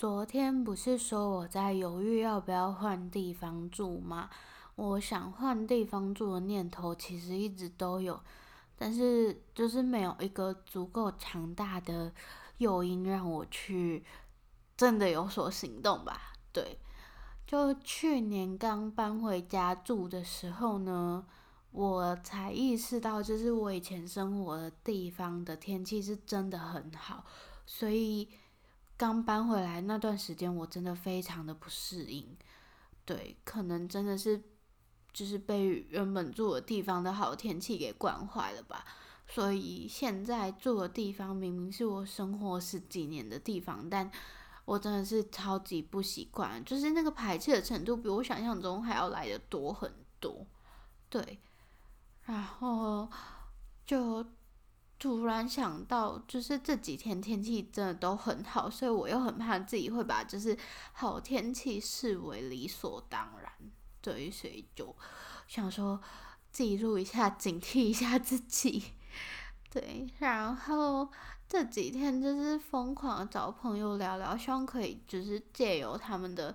昨天不是说我在犹豫要不要换地方住吗？我想换地方住的念头其实一直都有，但是就是没有一个足够强大的诱因让我去真的有所行动吧。对，就去年刚搬回家住的时候呢。我才意识到，就是我以前生活的地方的天气是真的很好，所以刚搬回来那段时间，我真的非常的不适应。对，可能真的是就是被原本住的地方的好天气给惯坏了吧。所以现在住的地方明明是我生活十几年的地方，但我真的是超级不习惯，就是那个排斥的程度比我想象中还要来的多很多。对。然后就突然想到，就是这几天天气真的都很好，所以我又很怕自己会把就是好天气视为理所当然，对，所以就想说记录一下，警惕一下自己，对。然后这几天就是疯狂的找朋友聊聊，希望可以就是借由他们的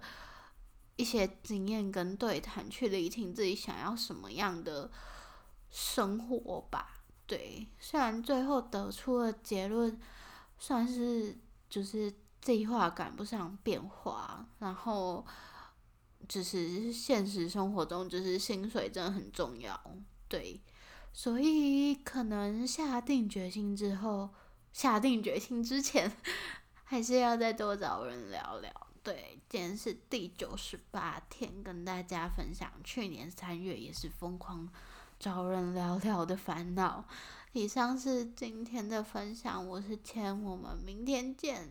一些经验跟对谈，去理清自己想要什么样的。生活吧，对，虽然最后得出的结论算是就是计划赶不上变化，然后只是现实生活中就是薪水真的很重要，对，所以可能下定决心之后，下定决心之前，还是要再多找人聊聊。对，今天是第九十八天，跟大家分享，去年三月也是疯狂。找人聊聊的烦恼。以上是今天的分享，我是千，我们明天见。